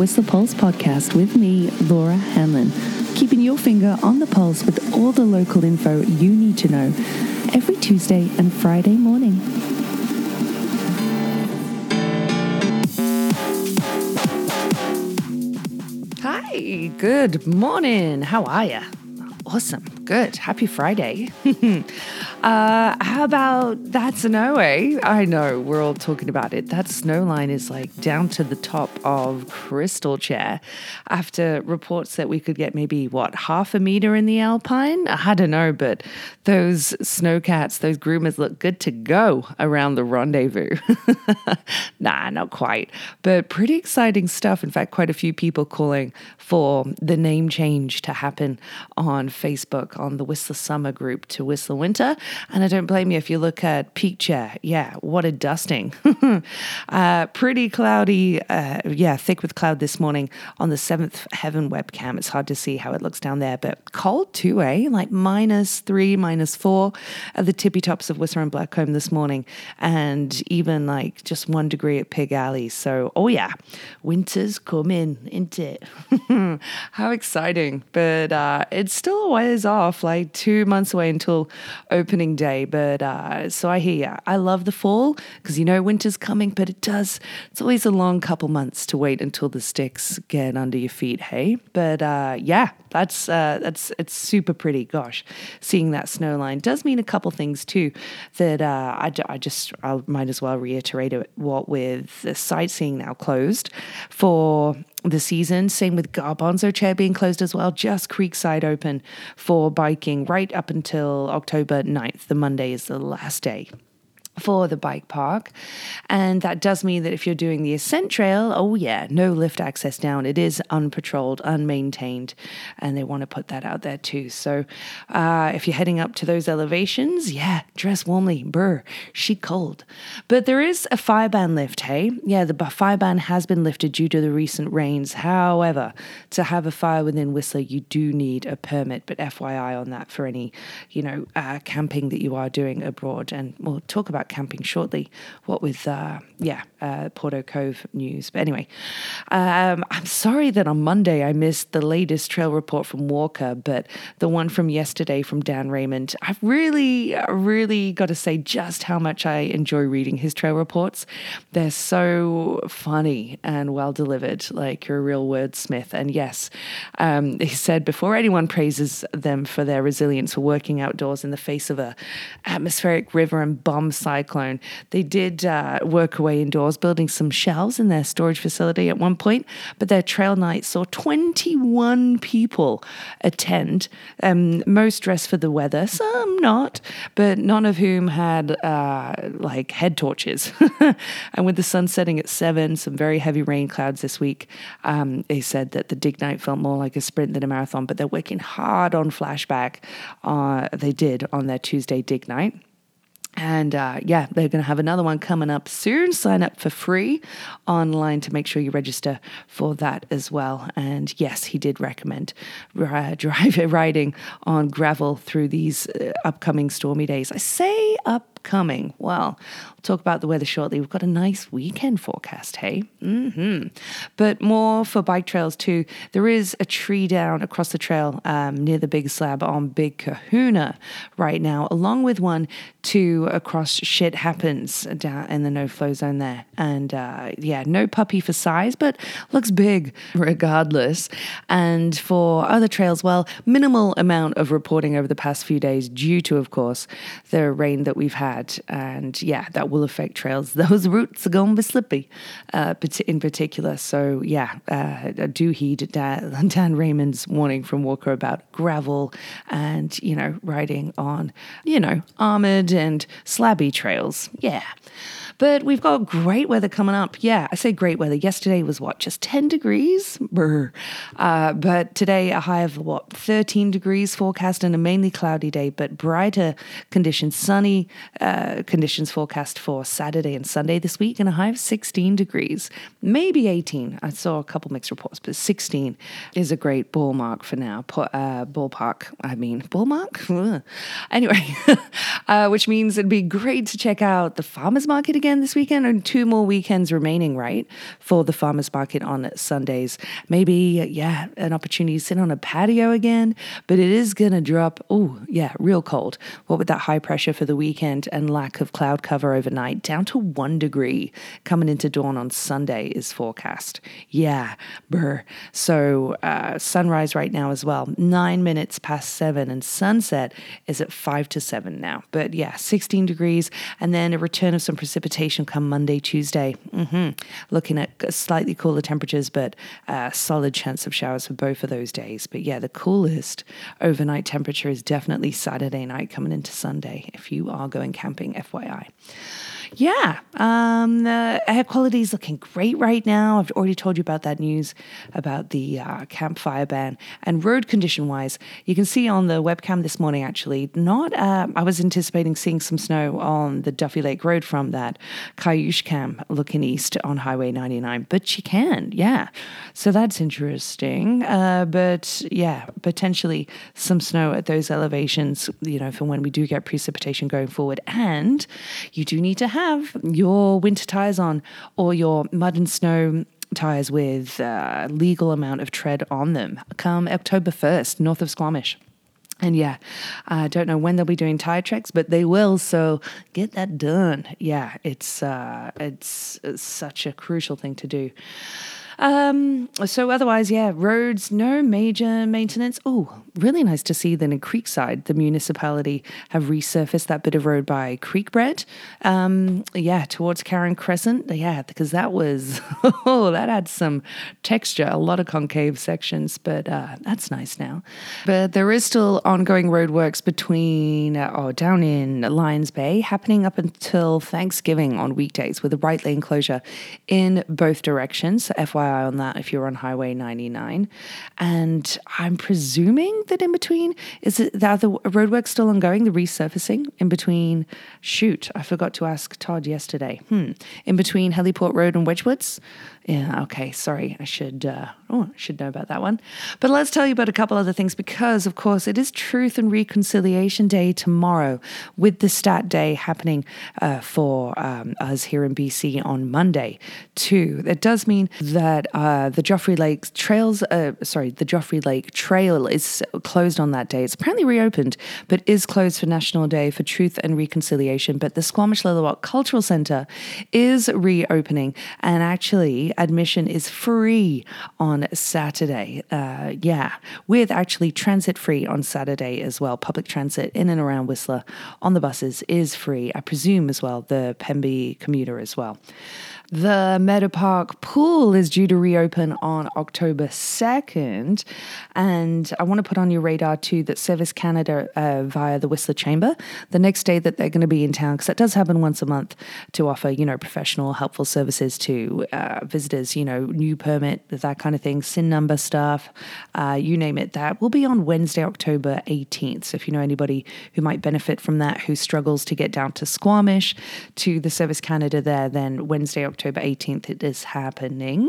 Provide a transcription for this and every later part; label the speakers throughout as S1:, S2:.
S1: Whistler Pulse podcast with me, Laura Hanlon, keeping your finger on the pulse with all the local info you need to know every Tuesday and Friday morning.
S2: Hi, good morning. How are you? Awesome. Good. Happy Friday. uh, how about that snow, eh? I know, we're all talking about it. That snow line is like down to the top of Crystal Chair after reports that we could get maybe, what, half a meter in the Alpine? I don't know, but those snowcats, those groomers look good to go around the rendezvous. nah, not quite, but pretty exciting stuff. In fact, quite a few people calling for the name change to happen on Facebook on the Whistler Summer group to Whistler Winter. And I don't blame you if you look at Peak Chair. Yeah, what a dusting. uh, pretty cloudy, uh, yeah, thick with cloud this morning on the Seventh Heaven webcam. It's hard to see how it looks down there, but cold too, eh? Like minus three, minus four at the tippy tops of Whistler and Blackcomb this morning, and even like just one degree at Pig Alley. So, oh yeah, winter's coming, isn't it? how exciting. But uh, it's still a ways off, like two months away until opening day. But uh, so I hear. I love the fall because you know winter's coming, but it does. It's always a long couple months to wait until the sticks get under your feet. Hey, but uh, yeah, that's uh, that's it's super pretty. Gosh, seeing that snow line does mean a couple things too. That uh, I, I just I might as well reiterate it. What with the sightseeing now closed for the season. Same with Garbanzo Chair being closed as well. Just Creekside open for biking right up until October 9th. The Monday is the last day for the bike park. And that does mean that if you're doing the Ascent Trail, oh yeah, no lift access down. It is unpatrolled, unmaintained, and they want to put that out there too. So uh, if you're heading up to those elevations, yeah, dress warmly. Brr, she cold. But there is a fire ban lift, hey? Yeah, the fire ban has been lifted due to the recent rains. However, to have a fire within Whistler, you do need a permit. But FYI on that for any, you know, uh, camping that you are doing abroad. And we'll talk about camping shortly. What with, uh, yeah, uh, Porteau Cove news. But anyway, um, I'm sorry that on Monday I missed the latest trail report from WORCA, but the one from yesterday from Dan Raymond, I've really, really got to say just how much I enjoy reading his trail reports. They're so funny and well delivered, like you're a real wordsmith. And yes, um, he said before anyone praises them for their resilience for working outdoors in the face of a atmospheric river and bomb cyclone, they did uh, work away indoors, building some shelves in their storage facility at one point. But their trail night saw 21 people attend, um, most dressed for the weather, some not, but none of whom had uh, like head torches. and with the sun setting at seven, some very heavy rain clouds this week, um, they said that the dig night felt more like a sprint than a marathon, but they're working hard on flashback. Uh, they did on their Tuesday dig night. And uh, yeah, they're going to have another one coming up soon. Sign up for free online to make sure you register for that as well. And yes, he did recommend uh, drive riding on gravel through these uh, upcoming stormy days. I say upcoming. Well, we'll talk about the weather shortly. We've got a nice weekend forecast, hey? Mm-hmm. But more for bike trails too. There is a tree down across the trail um, near the big slab on Big Kahuna right now, along with one to across shit happens down in the no flow zone there. And uh, yeah, no puppy for size, but looks big regardless. And for other trails, well, minimal amount of reporting over the past few days due to, of course, the rain that we've had. And yeah, that will affect trails. Those routes are going to be slippy uh, in particular. So yeah, uh, do heed Dan, Dan Raymond's warning from WORCA about gravel and, you know, riding on, you know, armored and slabby trails. Yeah. But we've got great weather coming up. Yeah, I say great weather. Yesterday was what, just 10 degrees? Uh, but today, a high of what, 13 degrees forecast and a mainly cloudy day, but brighter conditions, sunny uh, conditions forecast for Saturday and Sunday this week, and a high of 16 degrees, maybe 18. I saw a couple mixed reports, but 16 is a great ball mark for now. Uh, ballpark, I mean, ball mark? anyway, uh, which means it'd be great to check out the farmer's market again this weekend, and two more weekends remaining, right, for the farmers market on Sundays. Maybe, yeah, an opportunity to sit on a patio again, but it is going to drop. Oh, yeah, real cold. What with that high pressure for the weekend and lack of cloud cover overnight, down to one degree coming into dawn on Sunday is forecast. Yeah, brr. So, uh, sunrise right now as well, nine minutes past seven, and sunset is at five to seven now. But yeah, 16 degrees, and then a return of some precipitation come Monday, Tuesday. Mm-hmm. Looking at slightly cooler temperatures, but uh, solid chance of showers for both of those days. But yeah, the coolest overnight temperature is definitely Saturday night coming into Sunday if you are going camping, FYI. Yeah, um, the air quality is looking great right now. I've already told you about that news about the uh, campfire ban and road condition wise. You can see on the webcam this morning, actually, not. Uh, I was anticipating seeing some snow on the Duffy Lake Road from that Cayoosh cam looking east on Highway 99, but you can, yeah. So that's interesting. Uh, but yeah, potentially some snow at those elevations, you know, for when we do get precipitation going forward. And you do need to have have your winter tires on or your mud and snow tires with a legal amount of tread on them come October 1st, north of Squamish. And yeah, I don't know when they'll be doing tire checks, but they will. So get that done. Yeah, it's uh, it's, it's such a crucial thing to do. Um, so otherwise, yeah, roads, no major maintenance. Oh, really nice to see that in Creekside, the municipality have resurfaced that bit of road by Creekbread. Um, yeah, towards Karen Crescent. Yeah, because that was, oh, that had some texture, a lot of concave sections, but uh, that's nice now. But there is still ongoing roadworks between, uh, oh, down in Lions Bay, happening up until Thanksgiving on weekdays with a right lane closure in both directions. FYI on that if you're on Highway 99. And I'm presuming that in between? Is it that the roadwork still ongoing, the resurfacing in between? Shoot, I forgot to ask Todd yesterday. Hmm. In between Heliport Road and Wedgewoods? Yeah, okay, sorry. I should uh, oh, should know about that one. But let's tell you about a couple other things because of course it is Truth and Reconciliation Day tomorrow with the stat day happening uh, for um, us here in BC on Monday too. It does mean that uh, the Joffre Lake trails uh, sorry, the Joffre Lake Trail is closed on that day. It's apparently reopened, but is closed for National Day for Truth and Reconciliation. But the Squamish Lil'wat Cultural Centre is reopening and actually admission is free on Saturday. Uh, yeah, with actually transit free on Saturday as well. Public transit in and around Whistler on the buses is free. I presume as well the Pemby commuter as well. The Meadow Park pool is due to reopen on October 2nd. And I want to put on your radar too that Service Canada, uh, via the Whistler Chamber, the next day that they're going to be in town, because that does happen once a month to offer, you know, professional, helpful services to uh, visitors, you know, new permit, that kind of thing, SIN number stuff, uh, you name it. That will be on Wednesday, October 18th. So if you know anybody who might benefit from that, who struggles to get down to Squamish, to the Service Canada there, then Wednesday, October October 18th, it is happening.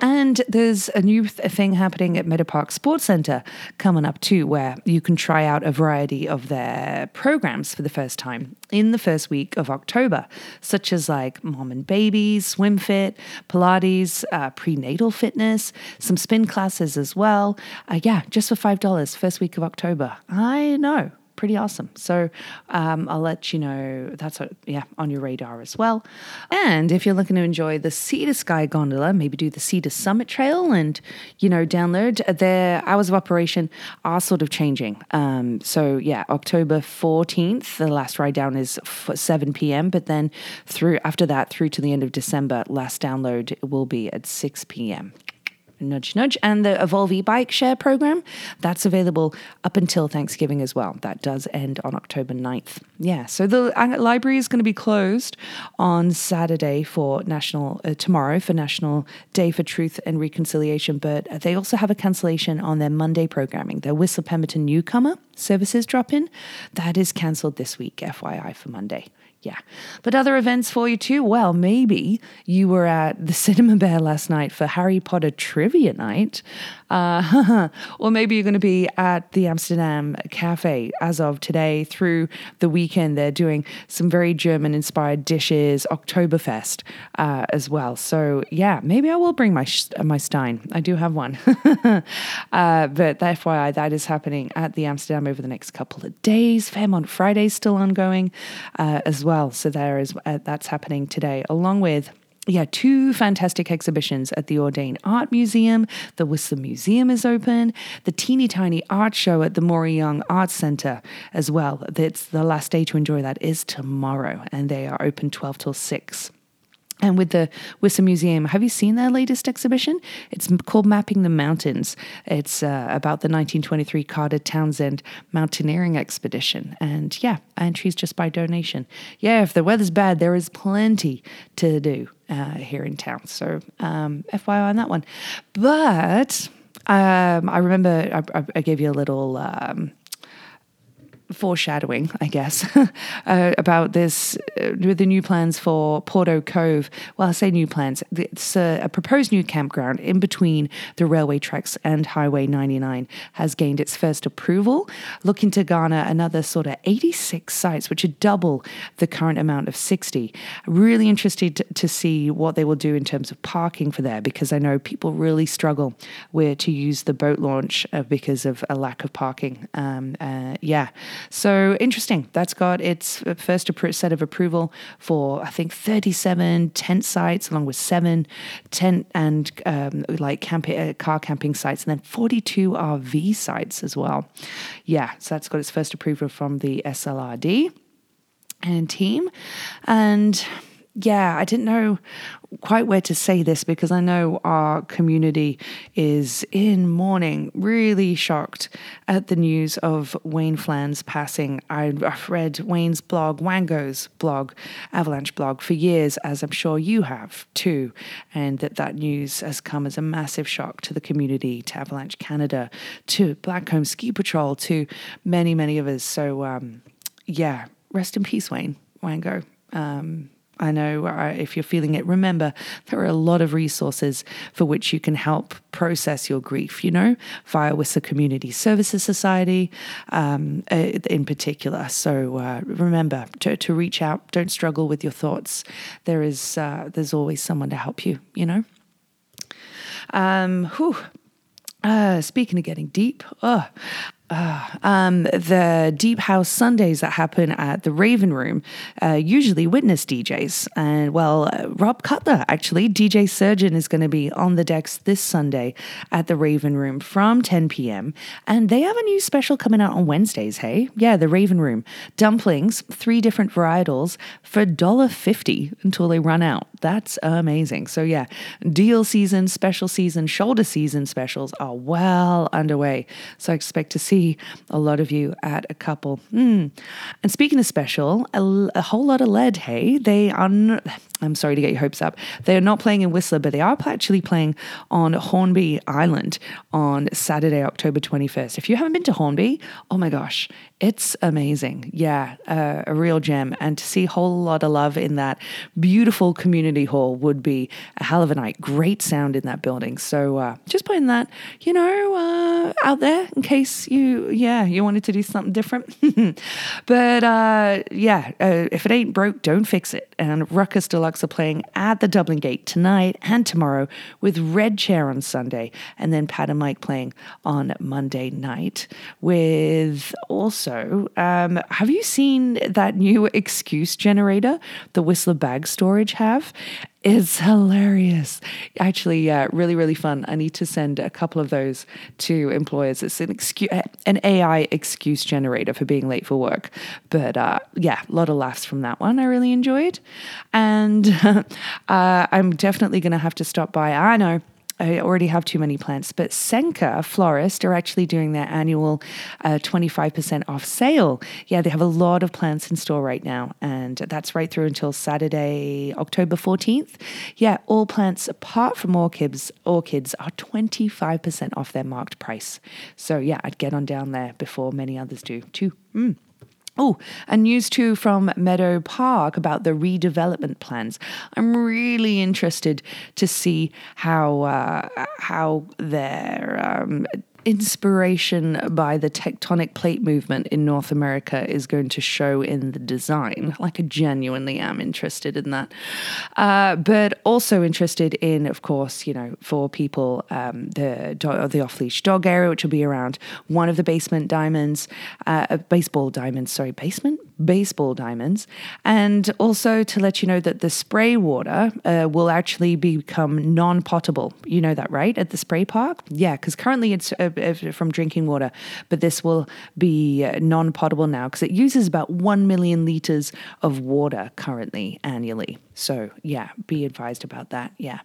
S2: And there's a new th- thing happening at Meadow Park Sports Centre coming up too, where you can try out a variety of their programs for the first time in the first week of October, such as like mom and baby, swim fit, Pilates, uh, prenatal fitness, some spin classes as well. Uh, yeah, just for $5, first week of October. I know pretty awesome. So um, I'll let you know that's a, yeah on your radar as well. And if you're looking to enjoy the to Sky gondola, maybe do the to Summit Trail and you know download their hours of operation are sort of changing. Um, so yeah, October 14th, the last ride down is 7 p.m. But then through after that through to the end of December, last download will be at 6 p.m nudge, nudge. And the Evolve e-bike share program, that's available up until Thanksgiving as well. That does end on October 9th. Yeah, so the uh, library is going to be closed on Saturday for National, uh, tomorrow for National Day for Truth and Reconciliation, but they also have a cancellation on their Monday programming. Their Whistler Pemberton Newcomer services drop in. That is cancelled this week, FYI, for Monday yeah. But other events for you too? Well, maybe you were at the Cinema Bear last night for Harry Potter trivia night. Uh, or maybe you're going to be at the Amsterdam Cafe as of today through the weekend. They're doing some very German inspired dishes, Oktoberfest uh, as well. So, yeah, maybe I will bring my, my Stein. I do have one. uh, but FYI, that is happening at the Amsterdam over the next couple of days. Fairmont Friday is still ongoing uh, as well. So, there is uh, that's happening today, along with yeah, two fantastic exhibitions at the Audain Art Museum. The Whistler Museum is open. The teeny tiny art show at the Maury Young Arts Centre as well. It's the last day to enjoy that is tomorrow, and they are open 12 till 6. And with the Whistler Museum, have you seen their latest exhibition? It's called Mapping the Mountains. It's uh, about the 1923 Carter Townsend mountaineering expedition. And yeah, entries just by donation. Yeah, if the weather's bad, there is plenty to do uh, here in town. So um, FYI on that one. But um, I remember I, I, gave you a little. Um, foreshadowing, I guess, uh, about this uh, with the new plans for Porteau Cove. Well, I say new plans. It's a, a, proposed new campground in between the railway tracks and Highway 99 has gained its first approval, looking to garner another sort of 86 sites, which are double the current amount of 60. Really interested to, to see what they will do in terms of parking for there because I know people really struggle where to use the boat launch uh, because of a lack of parking. Um, uh, yeah. So interesting. That's got its first set of approval for, I think, 37 tent sites, along with seven tent and um, like camp- uh, car camping sites, and then 42 RV sites as well. Yeah, so that's got its first approval from the SLRD and team. And yeah, I didn't know quite where to say this because I know our community is in mourning, really shocked at the news of Wayne Flann's passing. I've read Wayne's blog, Wango's blog, Avalanche blog for years, as I'm sure you have too, and that that news has come as a massive shock to the community, to Avalanche Canada, to Blackcomb Ski Patrol, to many, many of us. So, um, yeah, rest in peace, Wayne Wango. Um, I know uh, if you're feeling it, remember there are a lot of resources for which you can help process your grief, you know, via Whistler Community Services Society um, uh, in particular. So uh, remember to, to, reach out. Don't struggle with your thoughts. There is, uh, there's always someone to help you, you know. Um, whew. Uh, speaking of getting deep, oh, uh, um, the deep house Sundays that happen at the Raven Room uh, usually witness DJs. And well, uh, Rob Cutler, actually, DJ Surgeon, is going to be on the decks this Sunday at the Raven Room from 10 p.m. And they have a new special coming out on Wednesdays, hey? Yeah, the Raven Room. Dumplings, three different varietals for $1.50 until they run out. That's amazing. So, yeah, deal season, special season, shoulder season specials are well underway. So, I expect to see see a lot of you at a couple. Mm. And speaking of special, a, a, whole lot of lead, hey? They are, n- I'm sorry to get your hopes up. They are not playing in Whistler, but they are actually playing on Hornby Island on Saturday, October 21st. If you haven't been to Hornby, oh my gosh, it's amazing. Yeah, uh, a real gem. And to see a whole lot of love in that beautiful community hall would be a hell of a night. Great sound in that building. So uh, just putting that, you know, uh, out there in case you, yeah, you wanted to do something different. but uh, yeah, uh, if it ain't broke, don't fix it. And Ruckus Deluxe are playing at the Dublin Gate tonight and tomorrow with Red Chair on Sunday, and then Pat and Mike playing on Monday night with also um, have you seen that new excuse generator the Whistler Bag Storage have? It's hilarious. Actually, uh, really, really fun. I need to send a couple of those to employers. It's an excuse, an AI excuse generator for being late for work. But uh, yeah, a lot of laughs from that one. I really enjoyed, and uh, I'm definitely going to have to stop by. I know I already have too many plants. But Senka Florist are actually doing their annual uh, 25% off sale. Yeah, they have a lot of plants in store right now, and that's right through until Saturday, October 14th. Yeah, all plants apart from orchids, orchids are 25% off their marked price. So yeah, I'd get on down there before many others do too. Mm. Oh, and news too from Meadow Park about the redevelopment plans. I'm really interested to see how uh, how their um, inspiration by the tectonic plate movement in North America is going to show in the design. Like, I genuinely am interested in that. Uh, but also interested in, of course, you know, for people, um, the, the off leash dog area, which will be around one of the basement diamonds, uh, baseball diamonds, sorry, basement? Baseball diamonds. And also to let you know that the spray water uh, will actually become non potable. You know that, right? At the spray park? Yeah, because currently it's uh, from drinking water, but this will be uh, non potable now because it uses about 1 million liters of water currently annually. So, yeah, be advised about that. Yeah.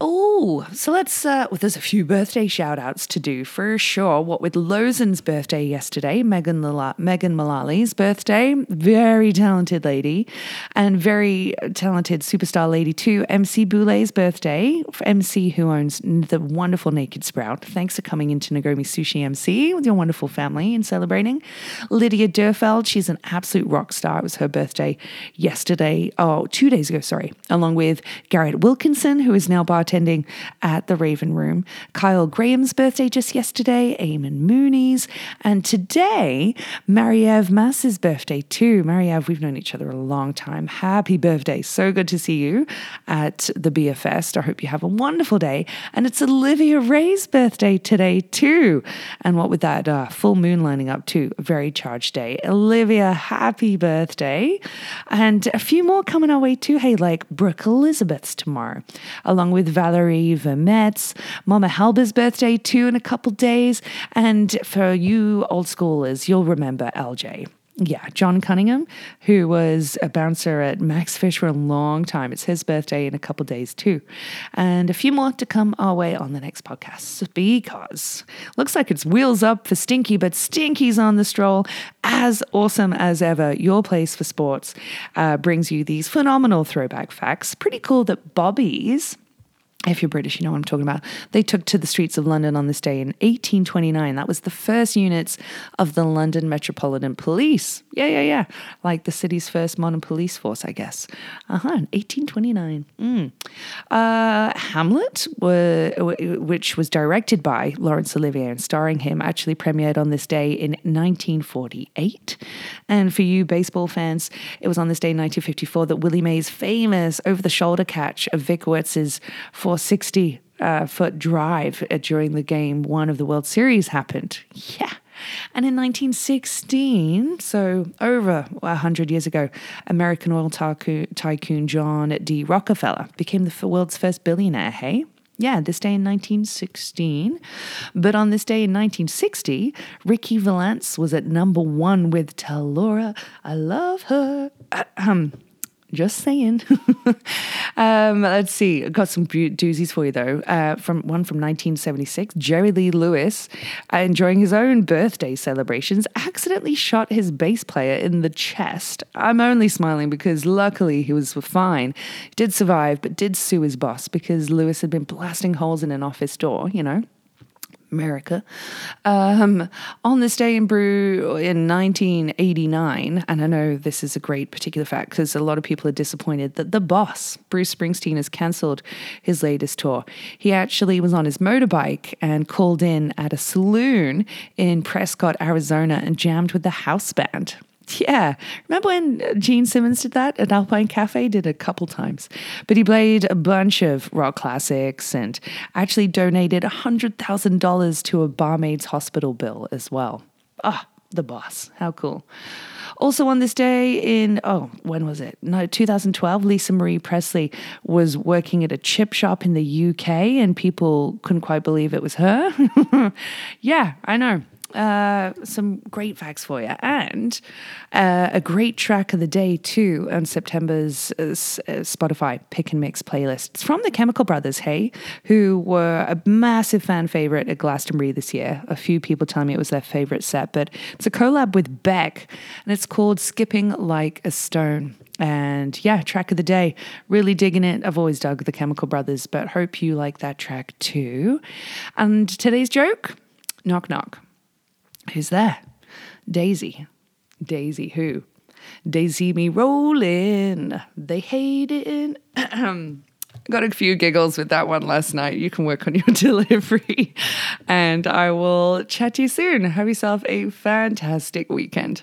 S2: Oh, so let's. Uh, well, there's a few birthday shout outs to do for sure. What with Lozen's birthday yesterday, Megan, Lala, Megan Mullally's birthday, very talented lady, and very talented superstar lady too. MC Boulet's birthday, MC who owns the wonderful Naked Sprout. Thanks for coming into Nagomi Sushi MC with your wonderful family and celebrating. Lydia Durfeld, she's an absolute rock star. It was her birthday yesterday. Oh, two days ago, sorry. Along with Garrett Wilkinson, who is now bartending at the Raven Room. Kyle Graham's birthday just yesterday, Eamon Mooney's, and today, Mariev Mass's birthday too. Mariev, we've known each other a long time. Happy birthday. So good to see you at the Beer Fest. I hope you have a wonderful day. And it's Olivia Ray's birthday today too. And what with that uh, full moon lining up too, a very charged day. Olivia, happy birthday. And a few more coming our way too. Hey, like Brooke Elizabeth's tomorrow, along with with Valerie Vermetz. Mama Halber's birthday too in a couple days. And for you old schoolers, you'll remember LJ. Yeah, John Cunningham, who was a bouncer at Maxx Fish for a long time. It's his birthday in a couple days too. And a few more to come our way on the next podcast because looks like it's wheels up for Stinky, but Stinky's on the stroll. As awesome as ever, your place for sports uh, brings you these phenomenal throwback facts. Pretty cool that Bobby's if you're British, you know what I'm talking about. They took to the streets of London on this day in 1829. That was the first units of the London Metropolitan Police. Yeah, yeah, yeah. Like the city's first modern police force, I guess. Uh huh. 1829. Mm. Uh, Hamlet, were, which was directed by Laurence Olivier and starring him, actually premiered on this day in 1948. And for you baseball fans, it was on this day in 1954 that Willie Mays' famous over the shoulder catch of Vic Wertz's 460 uh, foot drive uh, during the game one of the World Series happened. Yeah. And in 1916, so over 100 years ago, American oil tycoon John D. Rockefeller became the world's first billionaire, hey? Yeah, this day in 1916. But on this day in 1960, Ricky Valance was at number one with Laura I Love Her. Ahem. Just saying. um, let's see. I've got some doozies for you, though. Uh, from one from 1976, Jerry Lee Lewis, uh, enjoying his own birthday celebrations, accidentally shot his bass player in the chest. I'm only smiling because luckily he was fine. He did survive, but did sue his boss because Lewis had been blasting holes in an office door, you know. America. Um, on this day in Brew in 1989, and I know this is a great particular fact because a lot of people are disappointed that the boss, Bruce Springsteen, has cancelled his latest tour. He actually was on his motorbike and called in at a saloon in Prescott, Arizona, and jammed with the house band. Yeah. Remember when Gene Simmons did that at Alpine Cafe? Did a couple times. But he played a bunch of rock classics and actually donated $100,000 to a barmaid's hospital bill as well. Ah, the boss. How cool. Also on this day in, oh, when was it? No, 2012, Lisa Marie Presley was working at a chip shop in the UK and people couldn't quite believe it was her. yeah, I know uh, some great facts for you and uh, a great track of the day too on September's uh, uh, Spotify pick and mix playlist. It's from the Chemical Brothers, hey, who were a massive fan favorite at Glastonbury this year. A few people tell me it was their favorite set, but it's a collab with Beck and it's called Skipping Like a Stone. And yeah, track of the day. Really digging it. I've always dug the Chemical Brothers, but hope you like that track too. And today's joke knock knock. Who's there? Daisy. Daisy who? Daisy me rolling. They hate it. Got a few giggles with that one last night. You can work on your delivery. And I will chat to you soon. Have yourself a fantastic weekend.